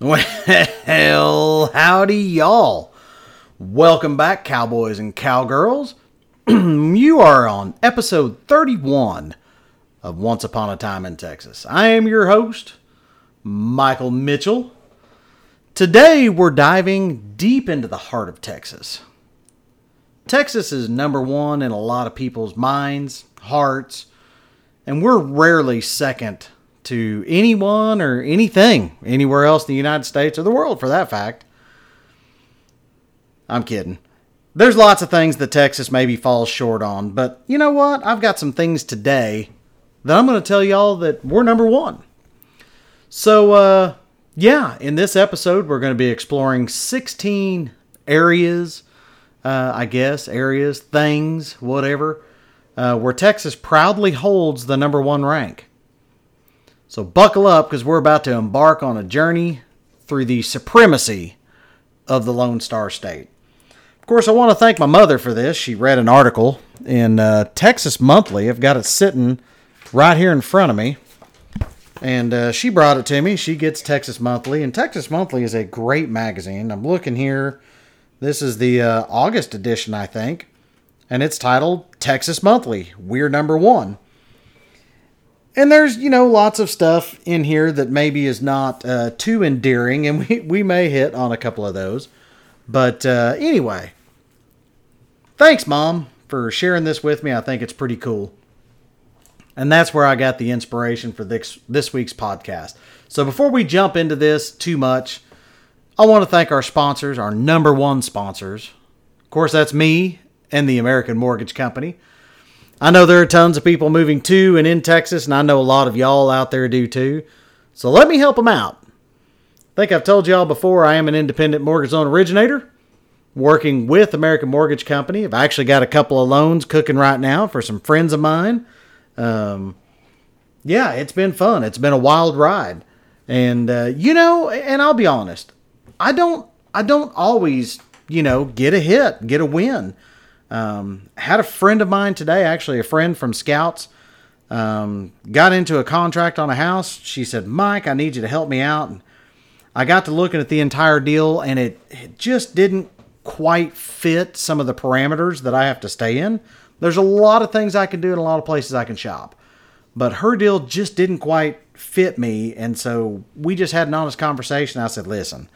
Well, howdy, y'all. Welcome back, cowboys and cowgirls. you are on episode 31 of Once Upon a Time in Texas. I am your host, Michael Mitchell. Today, we're diving deep into the heart of Texas. Texas is number one in a lot of people's minds, hearts, and we're rarely second to anyone or anything anywhere else in the United States or the world for that fact. I'm kidding. There's lots of things that Texas maybe falls short on, but you know what? I've got some things today that I'm going to tell y'all that we're number one. So, uh, yeah, in this episode, we're going to be exploring 16 areas, uh, I guess, areas, things, whatever, uh, where Texas proudly holds the number one rank. So buckle up because we're about to embark on a journey through the supremacy of the Lone Star State. Of course, I want to thank my mother for this. She read an article in uh, Texas Monthly. I've got it sitting right here in front of me. And uh, she brought it to me. She gets Texas Monthly, and Texas Monthly is a great magazine. I'm looking here. This is the uh, August edition, I think, and it's titled Texas Monthly. We're number one. And there's, you know, lots of stuff in here that maybe is not uh, too endearing, and we, we may hit on a couple of those. But uh, anyway, thanks, Mom, for sharing this with me. I think it's pretty cool. And that's where I got the inspiration for this, this week's podcast. So before we jump into this too much, I want to thank our sponsors, our number one sponsors. Of course, that's me and the American Mortgage Company. I know there are tons of people moving to and in Texas, and I know a lot of y'all out there do too. So let me help them out. I think I've told y'all before I am an independent mortgage loan originator working with American Mortgage Company. I've actually got a couple of loans cooking right now for some friends of mine. Um, yeah, it's been fun. It's been a wild ride. And uh, you know, and I'll be honest, I don't I don't always, you know, get a hit, get a win. Um, had a friend of mine today, actually a friend from Scouts, um, got into a contract on a house. She said, "Mike, I need you to help me out." And I got to looking at the entire deal, and it, it just didn't quite fit some of the parameters that I have to stay in. There's a lot of things I can do and a lot of places I can shop, but her deal just didn't quite fit me, and so we just had an honest conversation. I said, "Listen."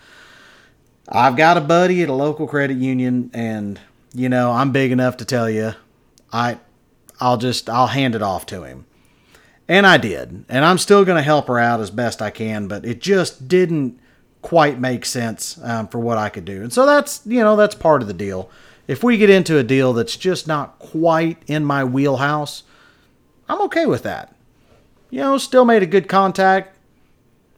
I've got a buddy at a local credit union, and you know, I'm big enough to tell you, I, I'll just, I'll hand it off to him. And I did. And I'm still going to help her out as best I can, but it just didn't quite make sense um, for what I could do. And so that's, you know, that's part of the deal. If we get into a deal that's just not quite in my wheelhouse, I'm okay with that. You know, still made a good contact,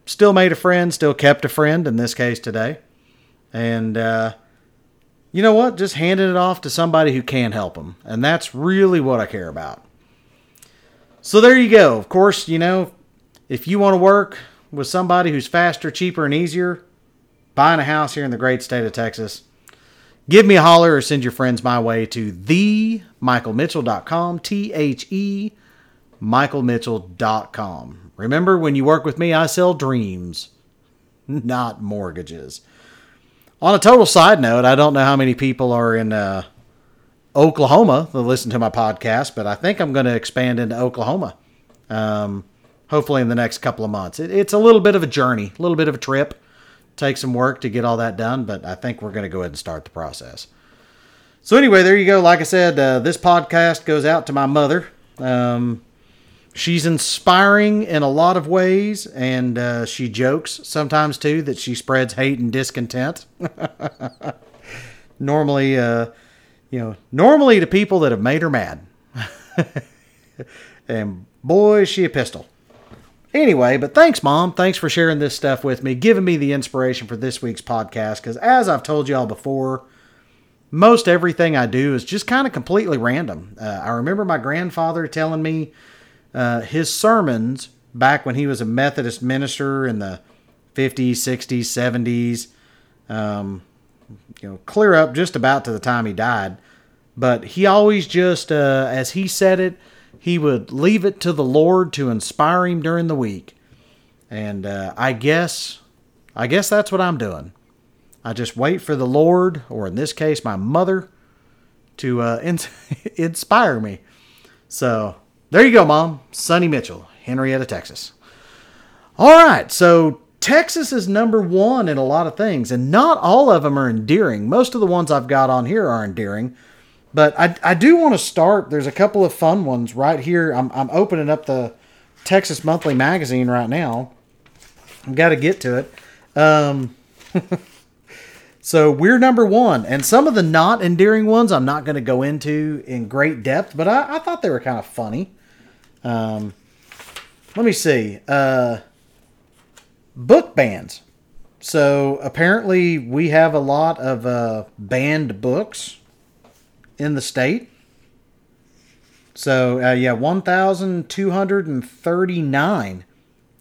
still made a friend, still kept a friend in this case today. And, uh, you know what? Just handing it off to somebody who can help them. And that's really what I care about. So there you go. Of course, you know, if you want to work with somebody who's faster, cheaper, and easier, buying a house here in the great state of Texas, give me a holler or send your friends my way to themichaelmitchell.com, T H E, michaelmitchell.com. Remember, when you work with me, I sell dreams, not mortgages. On a total side note, I don't know how many people are in uh, Oklahoma that listen to my podcast, but I think I'm going to expand into Oklahoma. Um, hopefully in the next couple of months. It, it's a little bit of a journey, a little bit of a trip. Take some work to get all that done, but I think we're going to go ahead and start the process. So anyway, there you go. Like I said, uh, this podcast goes out to my mother. Um, she's inspiring in a lot of ways, and uh, she jokes sometimes too that she spreads hate and discontent. normally, uh, you know, normally to people that have made her mad. and boy, is she a pistol. Anyway, but thanks, Mom. Thanks for sharing this stuff with me, giving me the inspiration for this week's podcast. Because as I've told y'all before, most everything I do is just kind of completely random. Uh, I remember my grandfather telling me uh, his sermons back when he was a Methodist minister in the 50s, 60s, 70s, um, you know, clear up just about to the time he died. But he always just, uh, as he said it, he would leave it to the Lord to inspire him during the week. And uh, I guess I guess that's what I'm doing. I just wait for the Lord, or in this case, my mother, to uh, in- inspire me. So there you go, Mom. Sonny Mitchell, Henrietta, Texas. All right, so Texas is number one in a lot of things, and not all of them are endearing. Most of the ones I've got on here are endearing, but I, I do want to start. There's a couple of fun ones right here. I'm, I'm opening up the Texas Monthly Magazine right now. I've got to get to it. Um, so we're number one, and some of the not endearing ones I'm not going to go into in great depth, but I, I thought they were kind of funny. Um, let me see. Uh, book bans. So apparently, we have a lot of uh, banned books in the state. So uh, yeah, one thousand two hundred and thirty-nine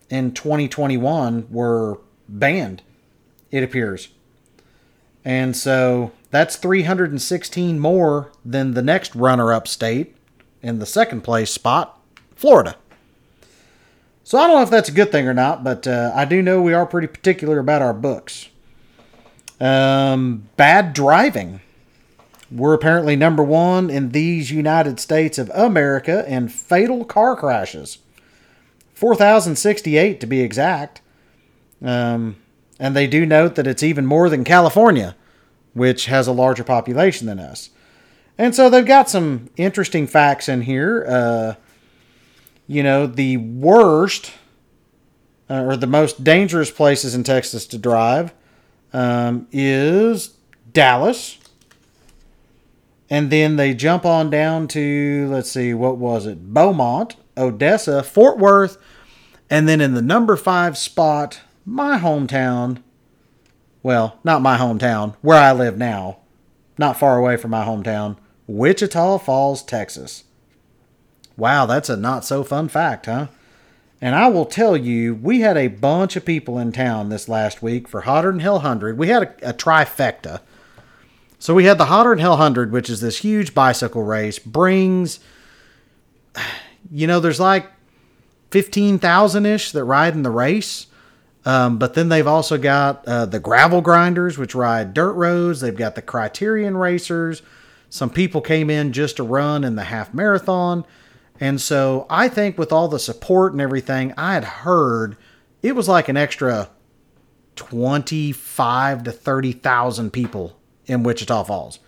in 2021 were banned. It appears, and so that's 316 more than the next runner-up state in the second place spot, Florida. So I don't know if that's a good thing or not, but uh, I do know we are pretty particular about our books. Um, bad driving. We're apparently number one in these United States of America in fatal car crashes. 4,068 to be exact. Um, and they do note that it's even more than California, which has a larger population than us. And so they've got some interesting facts in here. Uh, you know, the worst uh, or the most dangerous places in Texas to drive um, is Dallas. And then they jump on down to, let's see, what was it? Beaumont, Odessa, Fort Worth, and then in the number five spot, my hometown. Well, not my hometown, where I live now, not far away from my hometown, Wichita Falls, Texas. Wow, that's a not so fun fact, huh? And I will tell you, we had a bunch of people in town this last week for Hotter Than Hell 100. We had a, a trifecta. So we had the Hotter Than Hell 100, which is this huge bicycle race, brings, you know, there's like 15,000 ish that ride in the race. Um, but then they've also got uh, the gravel grinders, which ride dirt roads. They've got the criterium racers. Some people came in just to run in the half marathon. And so I think with all the support and everything, I had heard it was like an extra 25 to 30,000 people in Wichita Falls.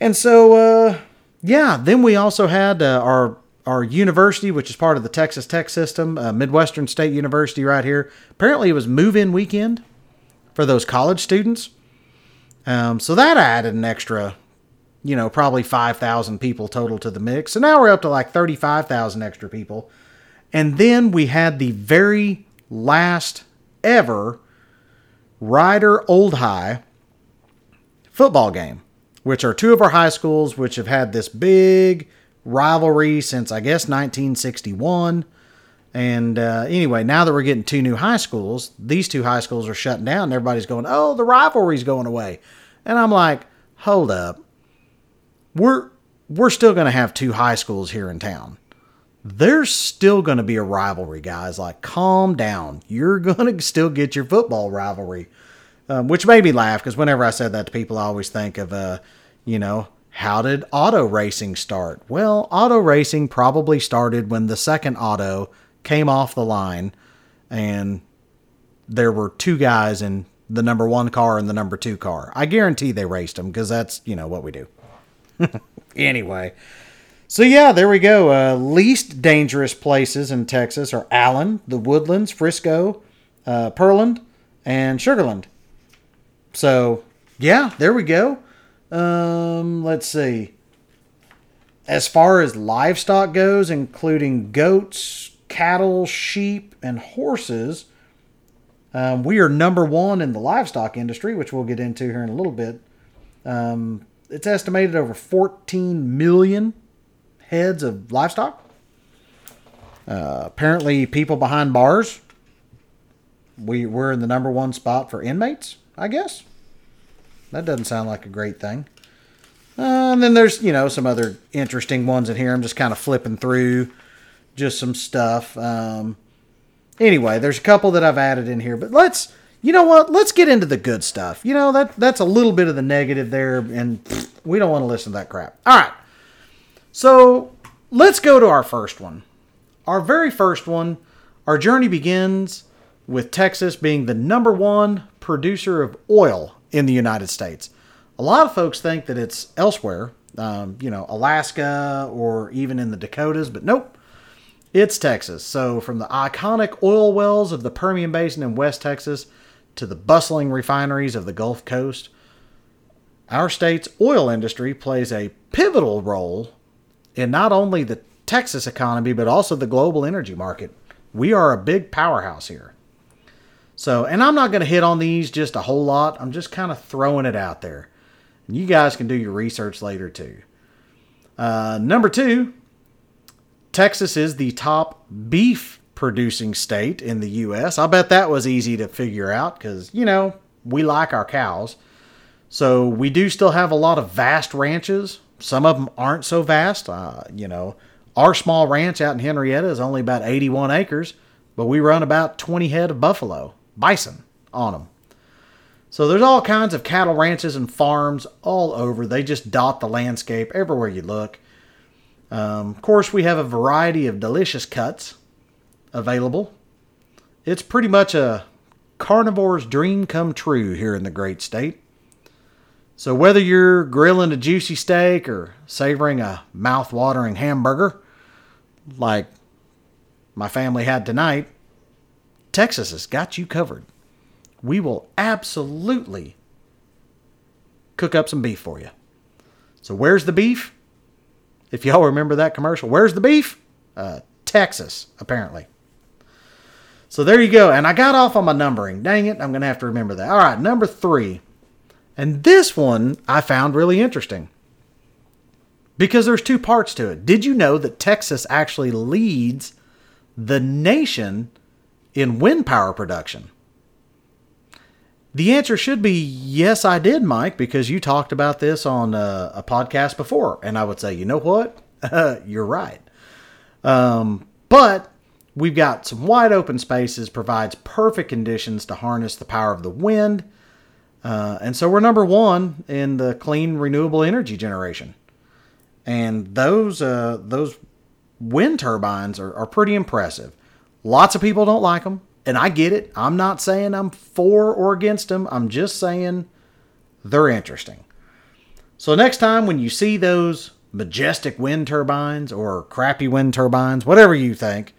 And so, uh, yeah, then we also had uh, our our university, which is part of the Texas Tech system, uh, Midwestern State University, right here. Apparently, it was move-in weekend for those college students. Um, so that added an extra, you know, probably five thousand people total to the mix. So now we're up to like thirty-five thousand extra people. And then we had the very last ever Rider Old High football game, which are two of our high schools which have had this big rivalry since I guess 1961. And uh, anyway, now that we're getting two new high schools, these two high schools are shutting down. And everybody's going, "Oh, the rivalry's going away," and I'm like, "Hold up, we're we're still going to have two high schools here in town. There's still going to be a rivalry, guys. Like, calm down. You're going to still get your football rivalry." Um, which made me laugh because whenever I said that to people, I always think of, uh, you know, how did auto racing start? Well, auto racing probably started when the second auto came off the line and there were two guys in the number one car and the number two car. I guarantee they raced them because that's, you know, what we do. anyway. So, yeah, there we go. Uh, least dangerous places in Texas are Allen, the Woodlands, Frisco, uh, Pearland, and Sugarland. So, yeah, there we go. Um, let's see. As far as livestock goes, including goats, cattle, sheep, and horses, um, we are number one in the livestock industry, which we'll get into here in a little bit. Um, it's estimated over 14 million heads of livestock. Uh, apparently, people behind bars, we, we're in the number one spot for inmates, I guess. That doesn't sound like a great thing. Uh, and then there's, you know, some other interesting ones in here. I'm just kind of flipping through just some stuff. Um, anyway, there's a couple that I've added in here, but let's you know what? Let's get into the good stuff. You know that that's a little bit of the negative there, and pfft, we don't want to listen to that crap. All right, so let's go to our first one. Our very first one. Our journey begins with Texas being the number one producer of oil in the United States. A lot of folks think that it's elsewhere, um, you know, Alaska or even in the Dakotas, but nope. It's Texas. So, from the iconic oil wells of the Permian Basin in West Texas to the bustling refineries of the Gulf Coast, our state's oil industry plays a pivotal role in not only the Texas economy, but also the global energy market. We are a big powerhouse here. So, and I'm not going to hit on these just a whole lot. I'm just kind of throwing it out there. And you guys can do your research later too. Uh, number two, Texas is the top beef producing state in the U.S. I bet that was easy to figure out because, you know, we like our cows. So we do still have a lot of vast ranches. Some of them aren't so vast. Uh, you know, our small ranch out in Henrietta is only about 81 acres, but we run about 20 head of buffalo, bison on them. So there's all kinds of cattle ranches and farms all over. They just dot the landscape everywhere you look. Um, of course, we have a variety of delicious cuts available. It's pretty much a carnivore's dream come true here in the great state. So whether you're grilling a juicy steak or savoring a mouth-watering hamburger, like my family had tonight, Texas has got you covered. We will absolutely cook up some beef for you. So where's the beef? If y'all remember that commercial, where's the beef? Uh, Texas, apparently. So there you go. And I got off on my numbering. Dang it, I'm going to have to remember that. All right, number three. And this one I found really interesting because there's two parts to it. Did you know that Texas actually leads the nation in wind power production? The answer should be yes, I did, Mike, because you talked about this on a, a podcast before. And I would say, you know what? You're right. Um, but we've got some wide open spaces, provides perfect conditions to harness the power of the wind. Uh, and so we're number one in the clean renewable energy generation. And those uh, those wind turbines are, are pretty impressive. Lots of people don't like them and I get it. I'm not saying I'm for or against them. I'm just saying they're interesting. So next time when you see those majestic wind turbines or crappy wind turbines, whatever you think,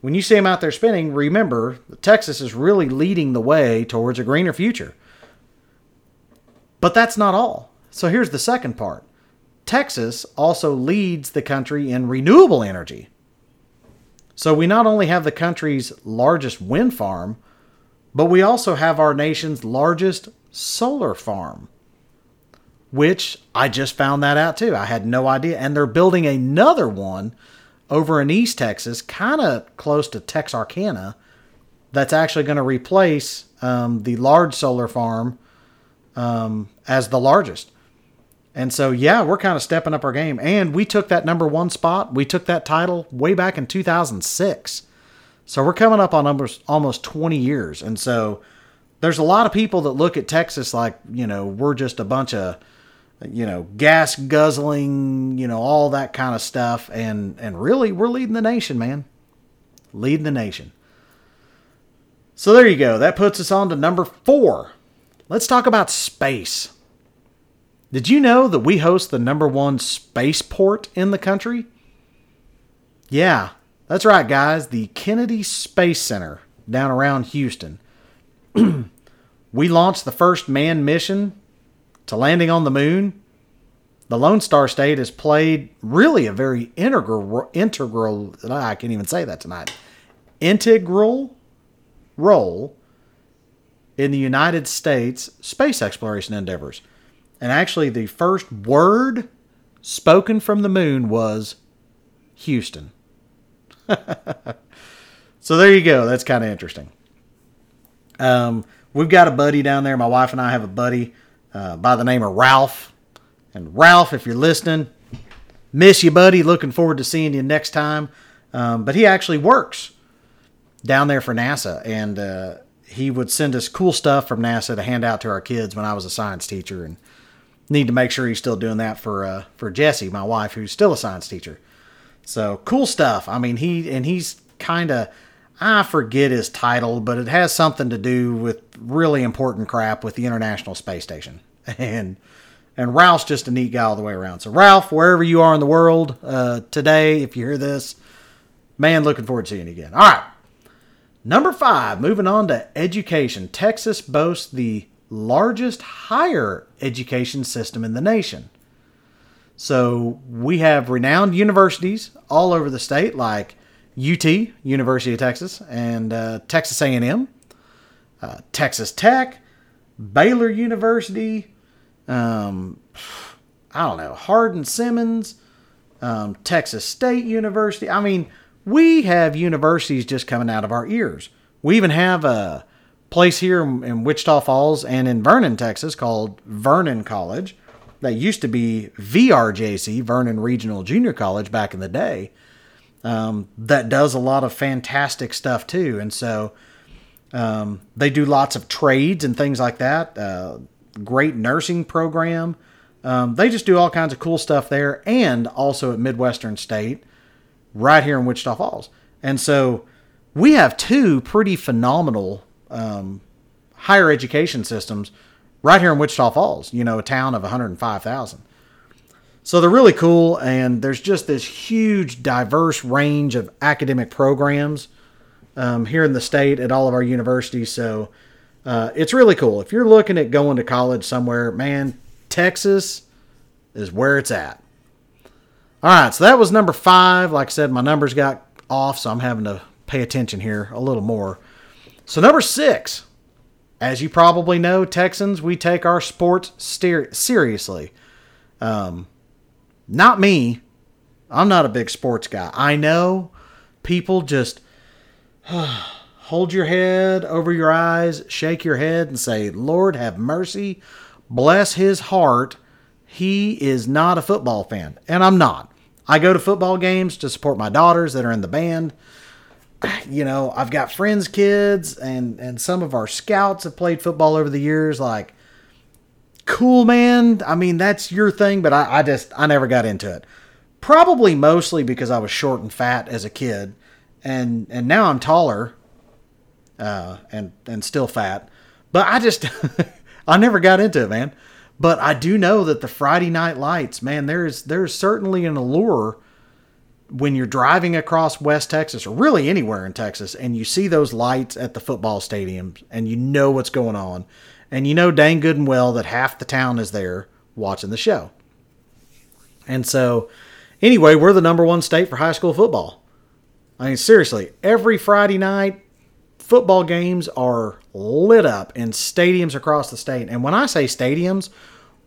when you see them out there spinning, remember Texas is really leading the way towards a greener future. But that's not all. So here's the second part. Texas also leads the country in renewable energy. So we not only have the country's largest wind farm, but we also have our nation's largest solar farm. Which I just found that out too. I had no idea. And they're building another one over in East Texas, kind of close to Texarkana, that's actually going to replace um, the large solar farm um, as the largest. And so, yeah, we're kind of stepping up our game. And we took that number one spot. We took that title way back in 2006. So we're coming up on almost, almost 20 years. And so there's a lot of people that look at Texas like, you know, we're just a bunch of, you know, gas guzzling, you know, all that kind of stuff. And, and really, we're leading the nation, man. Leading the nation. So there you go. That puts us on to number four. Let's talk about space. Did you know that we host the number one spaceport in the country? Yeah, that's right, guys. The Kennedy Space Center down around Houston. we launched the first manned mission to landing on the moon. The Lone Star State has played really a very integral, integral. I can't even say that tonight. Integral role in the United States space exploration endeavors. And actually, the first word spoken from the moon was Houston. so there you go. That's kind of interesting. Um, we've got a buddy down there. My wife and I have a buddy uh, by the name of Ralph. And Ralph, if you're listening, miss you, buddy. Looking forward to seeing you next time. Um, but he actually works down there for NASA, and uh, he would send us cool stuff from NASA to hand out to our kids when I was a science teacher, and need to make sure he's still doing that for uh, for Jessie, my wife, who's still a science teacher. So cool stuff. I mean, he and he's kind of I forget his title, but it has something to do with really important crap with the International Space Station. And and Ralph's just a neat guy all the way around. So Ralph, wherever you are in the world uh, today, if you hear this, man, looking forward to seeing you again. All right. Number five, moving on to education. Texas boasts the largest higher education system in the nation. So we have renowned universities all over the state, like UT, University of Texas, and uh, Texas A&M, uh, Texas Tech, Baylor University, um, I don't know, Hardin Simmons, um, Texas State University. I mean, we have universities just coming out of our ears. We even have a place here in Wichita Falls and in Vernon, Texas, called Vernon College. That used to be VRJC, Vernon Regional Junior College, back in the day. Um, that does a lot of fantastic stuff too. And so um, they do lots of trades and things like that. Uh, great nursing program. Um, they just do all kinds of cool stuff there, and also at Midwestern State, right here in Wichita Falls. And so we have two pretty phenomenal um, higher education systems right here in Wichita Falls, you know, a town of 105,000. So they're really cool, and there's just this huge, diverse range of academic programs um, here in the state at all of our universities. So uh, it's really cool. If you're looking at going to college somewhere, man, Texas is where it's at. All right, so that was number five. Like I said, my numbers got off, so I'm having to pay attention here a little more. So, number six, as you probably know, Texans, we take our sports steer- seriously. Um, not me. I'm not a big sports guy. I know people just hold your head over your eyes, shake your head, and say, Lord, have mercy. Bless his heart. He is not a football fan. And I'm not. I go to football games to support my daughters that are in the band you know, I've got friends' kids, and and some of our scouts have played football over the years. Like, cool, man. I mean, that's your thing, but I, I just I never got into it. Probably mostly because I was short and fat as a kid, and and now I'm taller, uh, and and still fat. But I just I never got into it, man. But I do know that the Friday night lights, man, there's there's certainly an allure when you're driving across West Texas or really anywhere in Texas and you see those lights at the football stadiums and you know what's going on and you know dang good and well that half the town is there watching the show. And so, anyway, we're the number one state for high school football. I mean, seriously, every Friday night, football games are lit up in stadiums across the state. And when I say stadiums,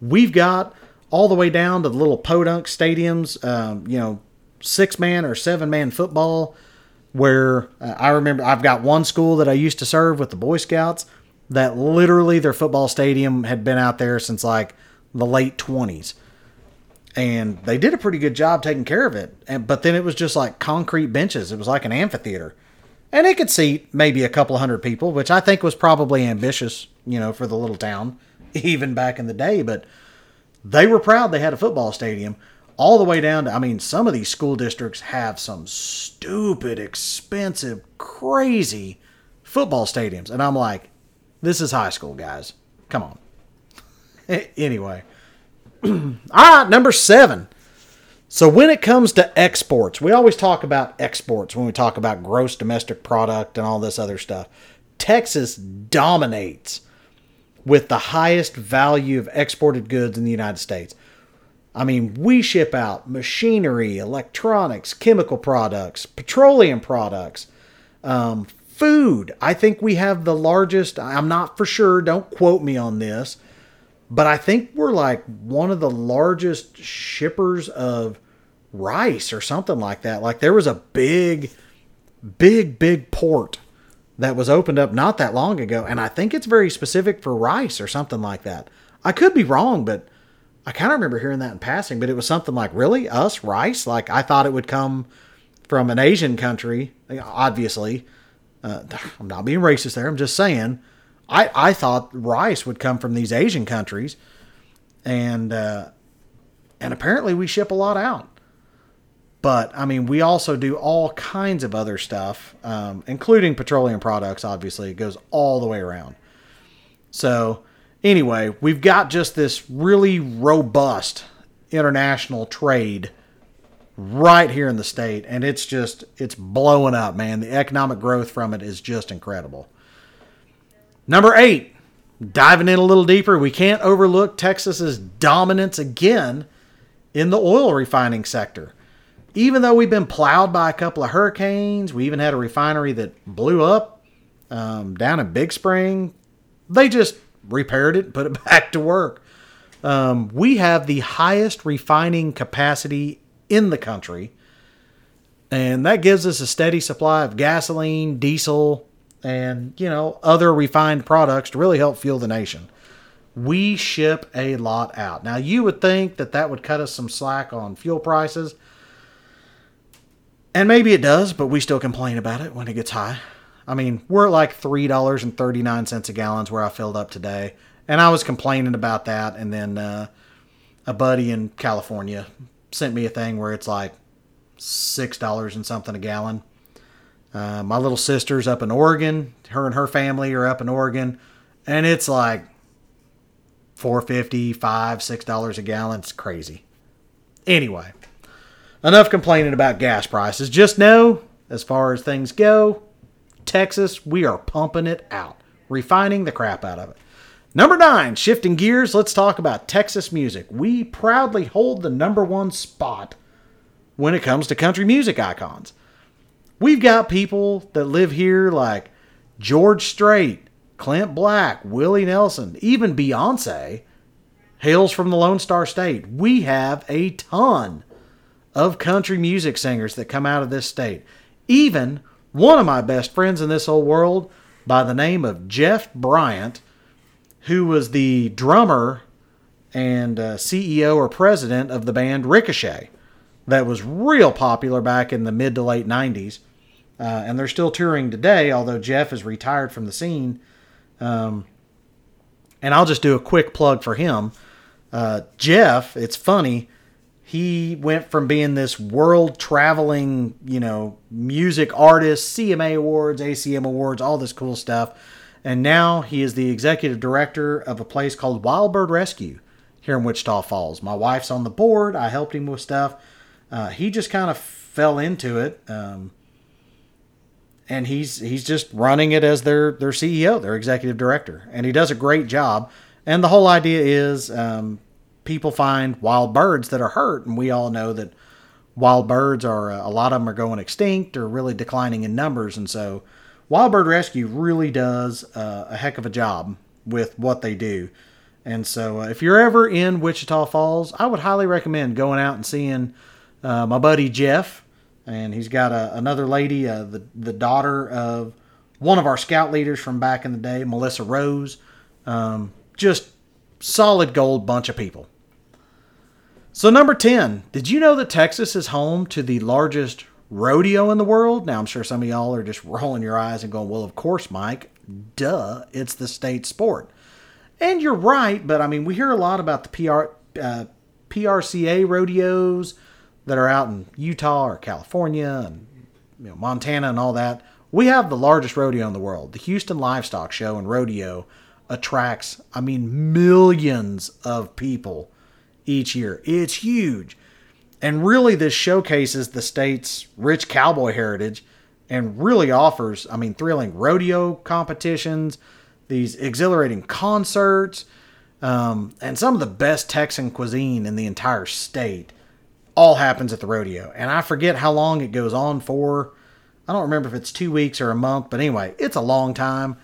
we've got all the way down to the little podunk stadiums, um, you know, six man or seven man football where uh, I remember I've got one school that I used to serve with the Boy Scouts that literally their football stadium had been out there since like the late 20s. And they did a pretty good job taking care of it. And, but then it was just like concrete benches. It was like an amphitheater. And it could seat maybe a couple hundred people, which I think was probably ambitious, you know, for the little town, even back in the day. But they were proud they had a football stadium all the way down to, I mean, some of these school districts have some stupid, expensive, crazy football stadiums. And I'm like, this is high school, guys. Come on. anyway. all right, number seven. So when it comes to exports, we always talk about exports when we talk about gross domestic product and all this other stuff. Texas dominates with the highest value of exported goods in the United States. I mean, we ship out machinery, electronics, chemical products, petroleum products, um, food. I think we have the largest, I'm not for sure, don't quote me on this, but I think we're like one of the largest shippers of rice or something like that. Like there was a big, big, big port that was opened up not that long ago, and I think it's very specific for rice or something like that. I could be wrong, but I kind of remember hearing that in passing, but it was something like, really? Us? Rice? Like, I thought it would come from an Asian country, obviously, Uh, I'm not being racist there. I'm just saying. I, I thought rice would come from these Asian countries, and uh, and apparently we ship a lot out. But I mean, we also do all kinds of other stuff, um, including petroleum products. Obviously, it goes all the way around. So anyway, we've got just this really robust international trade right here in the state and it's just it's blowing up man. The economic growth from it is just incredible. Number eight diving in a little deeper we can't overlook texas's dominance again in the oil refining sector. Even though we've been plowed by a couple of hurricanes we even had a refinery that blew up um, down in big spring they just repaired it put it back to work. Um, we have the highest refining capacity in the country. And that gives us a steady supply of gasoline, diesel, and, you know, other refined products to really help fuel the nation. We ship a lot out. Now, you would think that that would cut us some slack on fuel prices. And maybe it does, but we still complain about it when it gets high. I mean, we're at like $3.39 a gallon where I filled up today. And I was complaining about that. And then uh, a buddy in California sent me a thing where it's like six dollars and something a gallon. Uh, my little sister's up in Oregon. Her and her family are up in Oregon, and it's like four fifty, five, six dollars a gallon. It's crazy. Anyway, enough complaining about gas prices. Just know, as far as things go, Texas, we are pumping it out, refining the crap out of it. Number nine, shifting gears, let's talk about Texas music. We proudly hold the number one spot when it comes to country music icons. We've got people that live here like George Strait, Clint Black, Willie Nelson, even Beyonce hails from the Lone Star State. We have a ton of country music singers that come out of this state. Even one of my best friends in this whole world by the name of Jeff Bryant who was the drummer and uh, CEO or president of the band Ricochet, that was real popular back in the mid to late 90s. Uh, and they're still touring today, although Jeff is retired from the scene. Um, and I'll just do a quick plug for him. Uh, Jeff, it's funny, he went from being this world traveling, you know, music artist, CMA Awards, ACM Awards, all this cool stuff and now he is the executive director of a place called Wild Bird Rescue here in Wichita Falls. My wife's on the board. I helped him with stuff. Uh, he just kind of fell into it, um, and he's he's just running it as their their CEO, their executive director, and he does a great job. And the whole idea is um, people find wild birds that are hurt, and we all know that wild birds are uh, a lot of them are going extinct or really declining in numbers, and so Wild Bird Rescue really does uh, a heck of a job with what they do. And so, uh, if you're ever in Wichita Falls, I would highly recommend going out and seeing uh, my buddy Jeff. And he's got a, another lady, uh, the, the daughter of one of our scout leaders from back in the day, Melissa Rose. Um, just solid gold bunch of people. So, number 10, did you know that Texas is home to the largest rodeo in the world. Now, I'm sure some of y'all are just rolling your eyes and going, well, of course, Mike. Duh, it's the state sport. And you're right, but I mean, we hear a lot about the PR, uh, PRCA rodeos that are out in Utah or California and you know, Montana and all that. We have the largest rodeo in the world. The Houston Livestock Show and Rodeo attracts, I mean, millions of people each year. It's huge. And really, this showcases the state's rich cowboy heritage and really offers, I mean, thrilling rodeo competitions, these exhilarating concerts, um, and some of the best Texan cuisine in the entire state all happens at the rodeo. And I forget how long it goes on for. I don't remember if it's two weeks or a month, but anyway, it's a long time.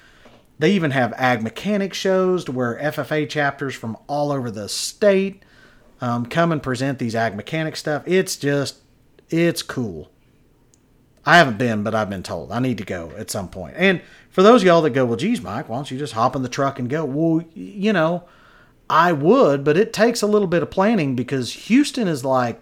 They even have ag mechanic shows to where FFA chapters from all over the state um, come and present these ag mechanic stuff. It's just, it's cool. I haven't been, but I've been told I need to go at some point. And for those y'all that go, well, geez, Mike, why don't you just hop in the truck and go? Well, you know, I would, but it takes a little bit of planning because Houston is like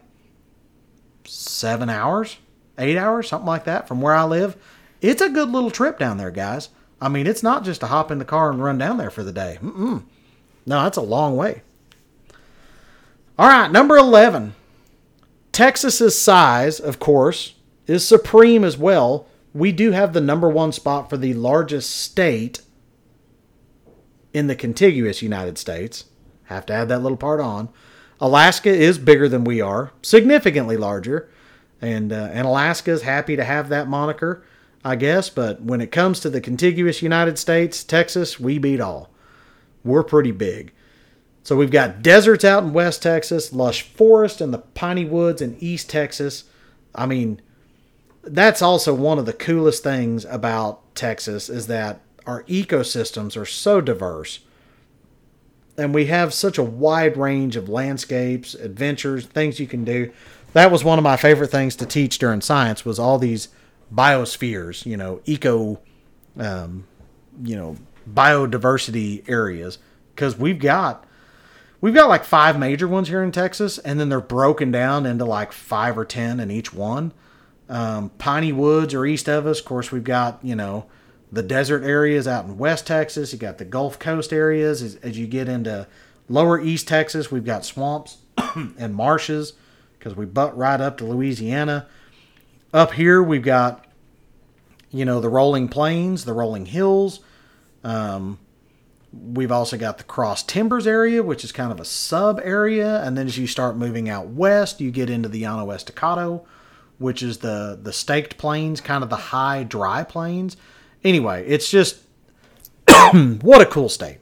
seven hours, eight hours, something like that from where I live. it's a good little trip down there, guys. I mean, it's not just to hop in the car and run down there for the day. Mm-mm. No, that's a long way. All right, number 11. Texas's size, of course, is supreme as well. We do have the number one spot for the largest state in the contiguous United States. Have to add that little part on. Alaska is bigger than we are, significantly larger, and uh, and Alaska is happy to have that moniker, I guess. But when it comes to the contiguous United States, Texas, we beat all. We're pretty big. So we've got deserts out in West Texas, lush forest in the piney woods in East Texas. I mean, that's also one of the coolest things about Texas is that our ecosystems are so diverse. And we have such a wide range of landscapes, adventures, things you can do. That was one of my favorite things to teach during science was all these biospheres, you know, eco um, you know, biodiversity areas because we've got we've got like five major ones here in Texas, and then they're broken down into like five or ten in each one. Um, Piney Woods are east of us. Of course, we've got you know the desert areas out in West Texas. You got the Gulf Coast areas. As, as you get into lower East Texas, we've got swamps and marshes because we butt right up to Louisiana. Up here, we've got you know the rolling plains, the rolling hills. Um, We've also got the Cross Timbers area, which is kind of a sub area, and then as you start moving out west, you get into the Llano Estacado, which is the the staked plains, kind of the high dry plains. Anyway, it's just what a cool state.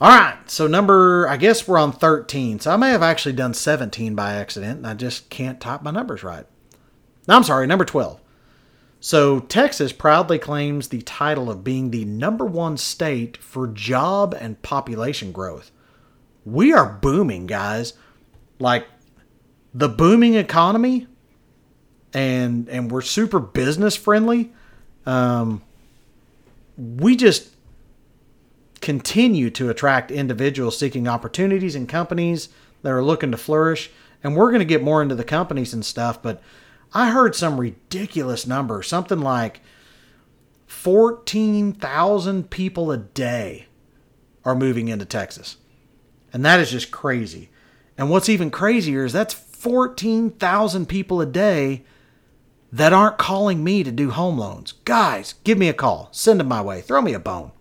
All right, so number I guess we're on 13. So I may have actually done 17 by accident, and I just can't type my numbers right. No, I'm sorry, number 12. So, Texas proudly claims the title of being the number one state for job and population growth. We are booming, guys. Like the booming economy, and and we're super business friendly. Um, we just continue to attract individuals seeking opportunities and companies that are looking to flourish. And we're going to get more into the companies and stuff, but I heard some ridiculous number, something like 14,000 people a day are moving into Texas. And that is just crazy. And what's even crazier is that's 14,000 people a day that aren't calling me to do home loans. Guys, give me a call. Send them my way. Throw me a bone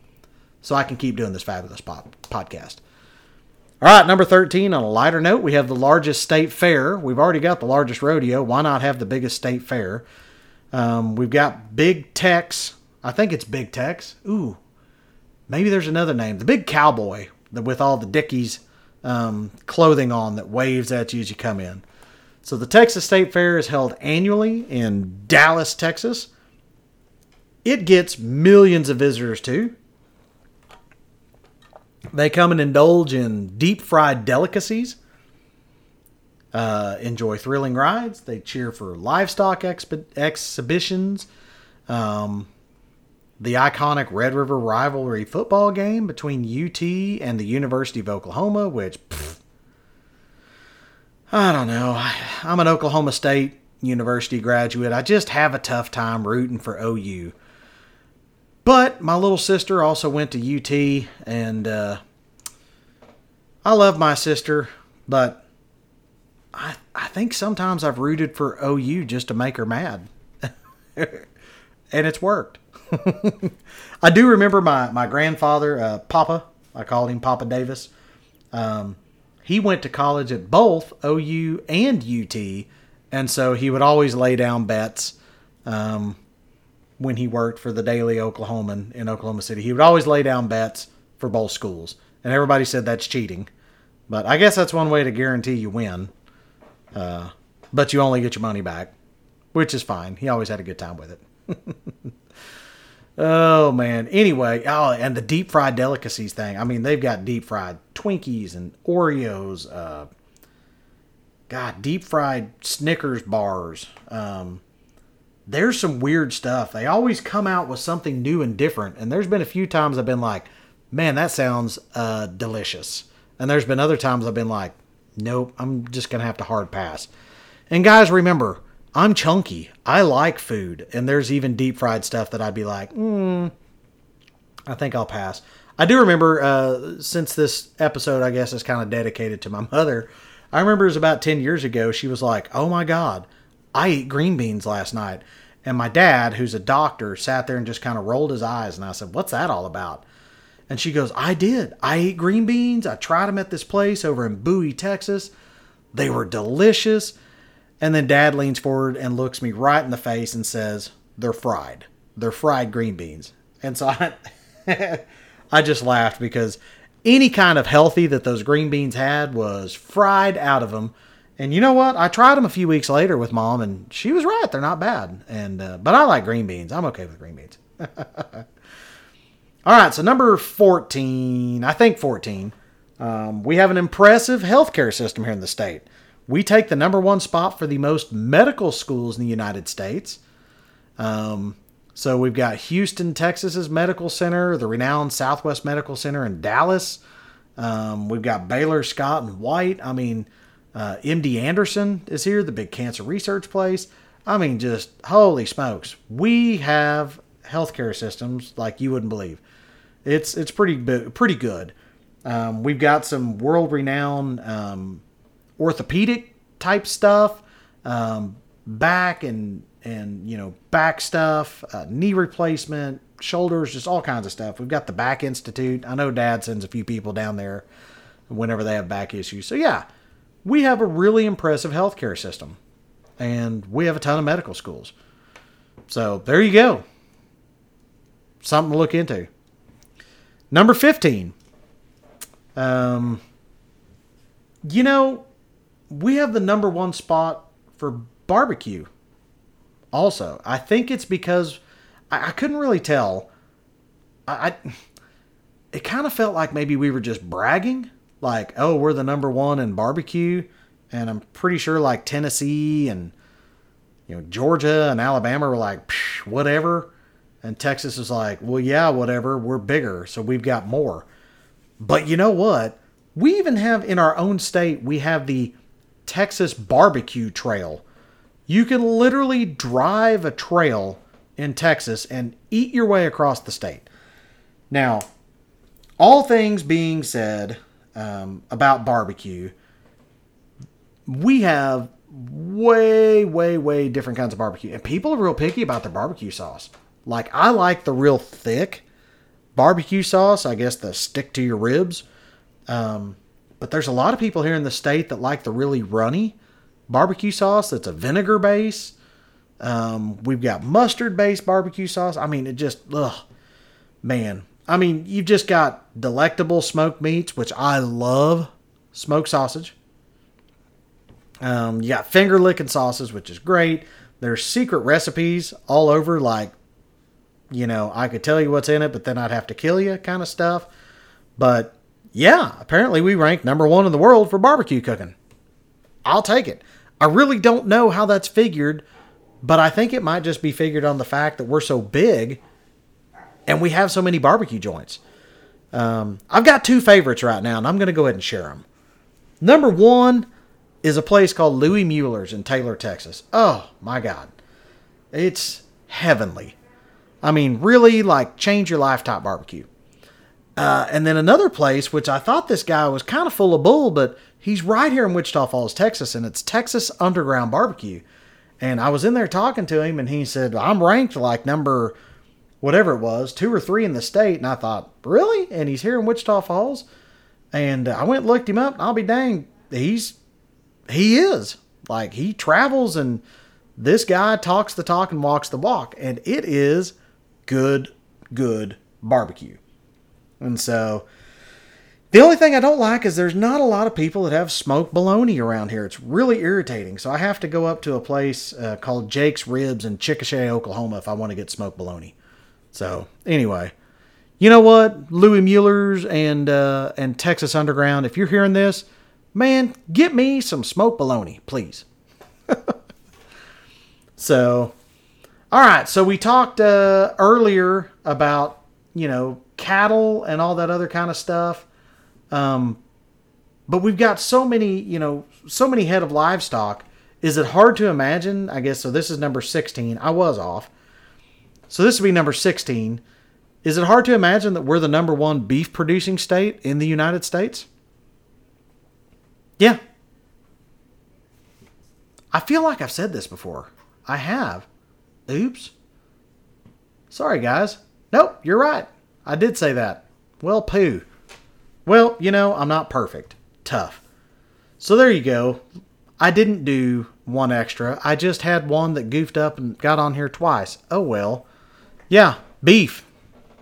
so I can keep doing this fabulous podcast. All right, number 13, on a lighter note, we have the largest state fair. We've already got the largest rodeo. Why not have the biggest state fair? Um, we've got Big Tex. I think it's Big Tex. Ooh, maybe there's another name. The Big Cowboy with all the Dickies um, clothing on that waves at you as you come in. So the Texas State Fair is held annually in Dallas, Texas. It gets millions of visitors too. They come and indulge in deep fried delicacies, uh, enjoy thrilling rides. They cheer for livestock exhibitions. Um, the iconic Red River rivalry football game between UT and the University of Oklahoma, which pff, I don't know. I'm an Oklahoma State University graduate. I just have a tough time rooting for OU. But my little sister also went to UT, and uh, I love my sister, but I I think sometimes I've rooted for OU just to make her mad, and it's worked. I do remember my my grandfather, uh, Papa. I called him Papa Davis. Um, he went to college at both OU and UT, and so he would always lay down bets. Um, when he worked for the Daily Oklahoman in Oklahoma City. He would always lay down bets for both schools, and everybody said that's cheating. But I guess that's one way to guarantee you win. Uh, but you only get your money back, which is fine. He always had a good time with it. oh man. Anyway, oh, and the deep fried delicacies thing. I mean, they've got deep fried Twinkies and Oreos. Uh, God, deep fried Snickers bars. Um, there's some weird stuff. They always come out with something new and different. And there's been a few times I've been like, man, that sounds uh, delicious. And there's been other times I've been like, nope, I'm just going to have to hard pass. And guys, remember, I'm chunky. I like food, and there's even deep fried stuff that I'd be like, hmm, I think I'll pass. I do remember, uh, since this episode, I guess, is kind of dedicated to my mother. I remember it was about 10 years ago. She was like, Oh my God, I ate green beans last night. And my dad, who's a doctor, sat there and just kind of rolled his eyes. And I said, What's that all about? And she goes, I did. I ate green beans. I tried them at this place over in Bowie, Texas. They were delicious. And then dad leans forward and looks me right in the face and says, They're fried. They're fried green beans. And so I, I just laughed because any kind of healthy that those green beans had was fried out of them. And you know what? I tried them a few weeks later with mom, and she was right. They're not bad. And uh, but I like green beans. I'm okay with green beans. All right, so number 14, I think 14. Um, we have an impressive healthcare system here in the state. We take the number one spot for the most medical schools in the United States. Um, so we've got Houston, Texas's medical center, the renowned Southwest Medical Center in Dallas. Um, we've got Baylor, Scott, and White. I mean, uh, MD Anderson is here, the big cancer research place. I mean, just holy smokes, we have healthcare systems like you wouldn't believe. It's it's pretty pretty good. Um, we've got some world renowned um, orthopedic type stuff, um, back and and you know back stuff, uh, knee replacement, shoulders, just all kinds of stuff. We've got the Back Institute. I know Dad sends a few people down there whenever they have back issues. So yeah, we have a really impressive healthcare system, and we have a ton of medical schools. So there you go. Something to look into. Number 15. Um, you know, we have the number one spot for barbecue. Also, I think it's because I, I couldn't really tell. I, I it kind of felt like maybe we were just bragging, like, oh, we're the number one in barbecue, and I'm pretty sure like Tennessee and you know Georgia and Alabama were like, whatever. And Texas is like, well, yeah, whatever. We're bigger, so we've got more. But you know what? We even have in our own state, we have the Texas Barbecue Trail. You can literally drive a trail in Texas and eat your way across the state. Now, all things being said um, about barbecue, we have way, way, way different kinds of barbecue. And people are real picky about their barbecue sauce. Like I like the real thick barbecue sauce. I guess the stick to your ribs. Um, but there's a lot of people here in the state that like the really runny barbecue sauce. That's a vinegar base. Um, we've got mustard based barbecue sauce. I mean, it just ugh, man. I mean, you've just got delectable smoked meats, which I love. Smoked sausage. Um, you got finger licking sauces, which is great. There's secret recipes all over, like you know, I could tell you what's in it, but then I'd have to kill you kind of stuff. But yeah, apparently we rank number one in the world for barbecue cooking. I'll take it. I really don't know how that's figured, but I think it might just be figured on the fact that we're so big and we have so many barbecue joints. Um, I've got two favorites right now, and I'm going to go ahead and share them. Number one is a place called Louie Mueller's in Taylor, Texas. Oh my God. It's heavenly. I mean, really, like, change your life type barbecue. Uh, and then another place, which I thought this guy was kind of full of bull, but he's right here in Wichita Falls, Texas, and it's Texas Underground Barbecue. And I was in there talking to him, and he said, I'm ranked like number whatever it was, two or three in the state. And I thought, really? And he's here in Wichita Falls? And I went looked him up, and I'll be dang, he's, he is. Like, he travels, and this guy talks the talk and walks the walk. And it is good, good barbecue. And so the only thing I don't like is there's not a lot of people that have smoked bologna around here. It's really irritating. So I have to go up to a place uh, called Jake's Ribs in Chickasha, Oklahoma if I want to get smoked bologna. So anyway, you know what, Louie Mueller's and uh, and Texas Underground. If you're hearing this, man, get me some smoke baloney, please. so all right, so we talked uh, earlier about you know cattle and all that other kind of stuff, um, but we've got so many you know so many head of livestock. Is it hard to imagine? I guess so. This is number 16. I was off. So this would be number 16. Is it hard to imagine that we're the number one beef producing state in the United States? Yeah. I feel like I've said this before. I have. Oops. Sorry, guys. Nope, you're right. I did say that. Well, poo. Well, you know, I'm not perfect. Tough. So there you go. I didn't do one extra. I just had one that goofed up and got on here twice. Oh well. Yeah, beef.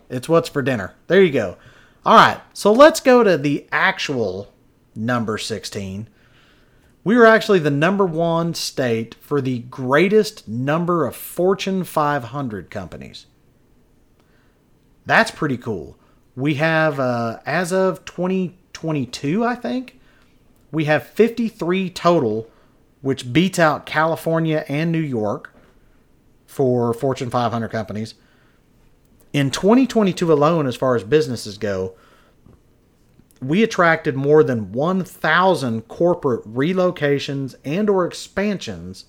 It's what's for dinner. There you go. All right, so let's go to the actual number 16. We were actually the number one state for the greatest number of Fortune 500 companies. That's pretty cool. We have, uh, as of 2022, I think, we have 53 total, which beats out California and New York for Fortune 500 companies. In 2022 alone, as far as businesses go, we attracted more than 1,000 corporate relocations and or expansions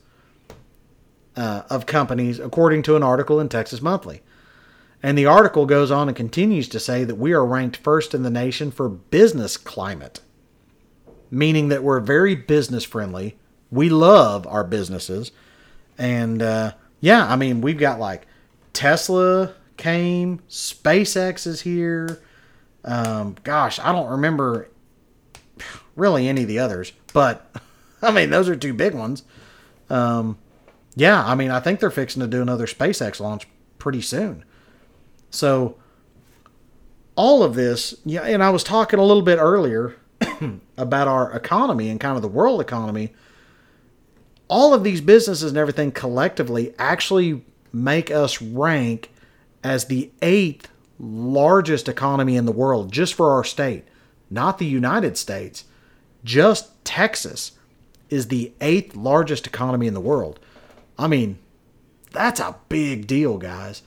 uh, of companies, according to an article in Texas Monthly. And the article goes on and continues to say that we are ranked first in the nation for business climate, meaning that we're very business friendly. We love our businesses. And uh, yeah, I mean, we've got like Tesla came, SpaceX is here. Um, gosh, I don't remember really any of the others, but I mean, those are two big ones. Um, yeah, I mean, I think they're fixing to do another SpaceX launch pretty soon. So all of this, yeah, and I was talking a little bit earlier about our economy and kind of the world economy. All of these businesses and everything collectively actually make us rank as the eighth largest economy in the world just for our state, not the United States. Just Texas is the eighth largest economy in the world. I mean, that's a big deal, guys.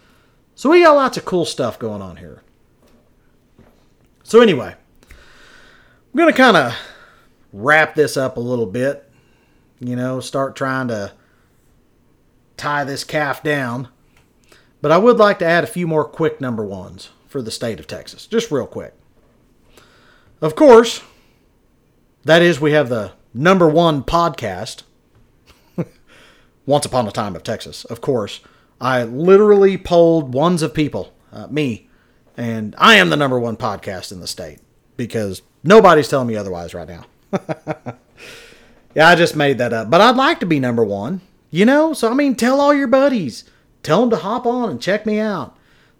So we got lots of cool stuff going on here. So anyway, I'm going to kind of wrap this up a little bit. You know, start trying to tie this calf down. But I would like to add a few more quick number ones for the state of Texas, just real quick. Of course, that is, we have the number one podcast, Once Upon a Time of Texas, of course. I literally polled ones of people, uh, me, and I am the number one podcast in the state because nobody's telling me otherwise right now. yeah, I just made that up. But I'd like to be number one, you know? So, I mean, tell all your buddies. Tell them to hop on and check me out.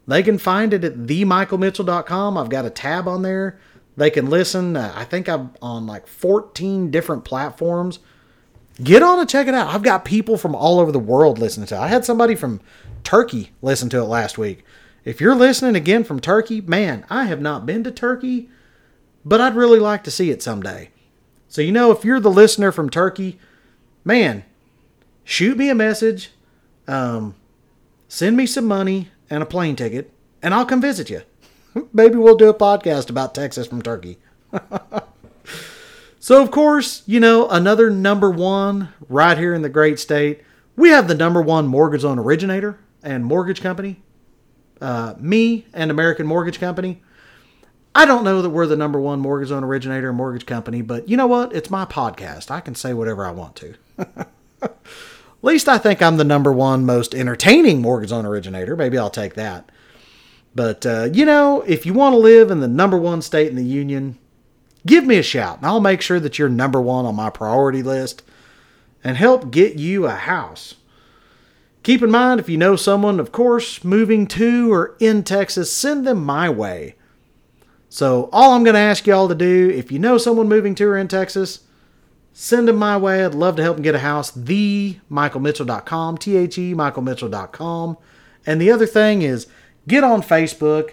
They can find it at themichaelmitchell.com. I've got a tab on there. They can listen. Uh, I think I'm on like 14 different platforms. Get on and check it out. I've got people from all over the world listening to it. I had somebody from Turkey listen to it last week. If you're listening again from Turkey, man, I have not been to Turkey, but I'd really like to see it someday. So, you know, if you're the listener from Turkey, man, shoot me a message, um, send me some money and a plane ticket, and I'll come visit you. Maybe we'll do a podcast about Texas from Turkey. So, of course, you know, another number one right here in the great state. We have the number one mortgage loan originator and mortgage company, uh, me and American Mortgage Company. I don't know that we're the number one mortgage loan originator and mortgage company, but you know what? It's my podcast. I can say whatever I want to. Least I think I'm the number one most entertaining mortgage loan originator. Maybe I'll take that. But, uh, you know, if you want to live in the number one state in the union, give me a shout and I'll make sure that you're number one on my priority list and help get you a house. Keep in mind, if you know someone, of course, moving to or in Texas, send them my way. So, all I'm going to ask y'all to do, if you know someone moving to or in Texas, send them my way. I'd love to help them get a house. TheMichaelMitchell.com, T H E, MichaelMitchell.com. And the other thing is, get on Facebook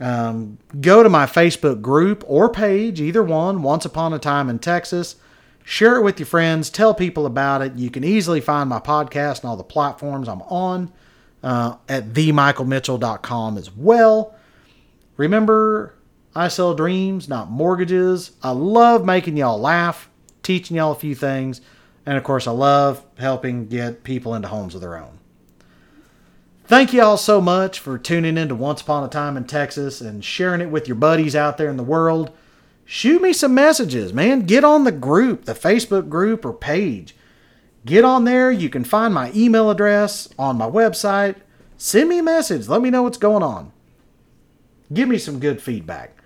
um, go to my Facebook group or page, either one, Once Upon a Time in Texas. Share it with your friends. Tell people about it. You can easily find my podcast and all the platforms I'm on uh, at themichaelmitchell.com as well. Remember, I sell dreams, not mortgages. I love making y'all laugh, teaching y'all a few things, And of course, I love helping get people into homes of their own. Thank you all so much for tuning in to Once Upon a Time in Texas and sharing it with your buddies out there in the world. Shoot me some messages, man. Get on the group, the Facebook group or page. Get on there. You can find my email address on my website. Send me a message. Let me know what's going on. Give me some good feedback.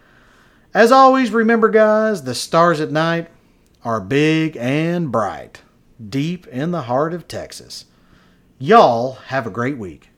As always, remember, guys, the stars at night are big and bright, deep in the heart of Texas. Y'all have a great week.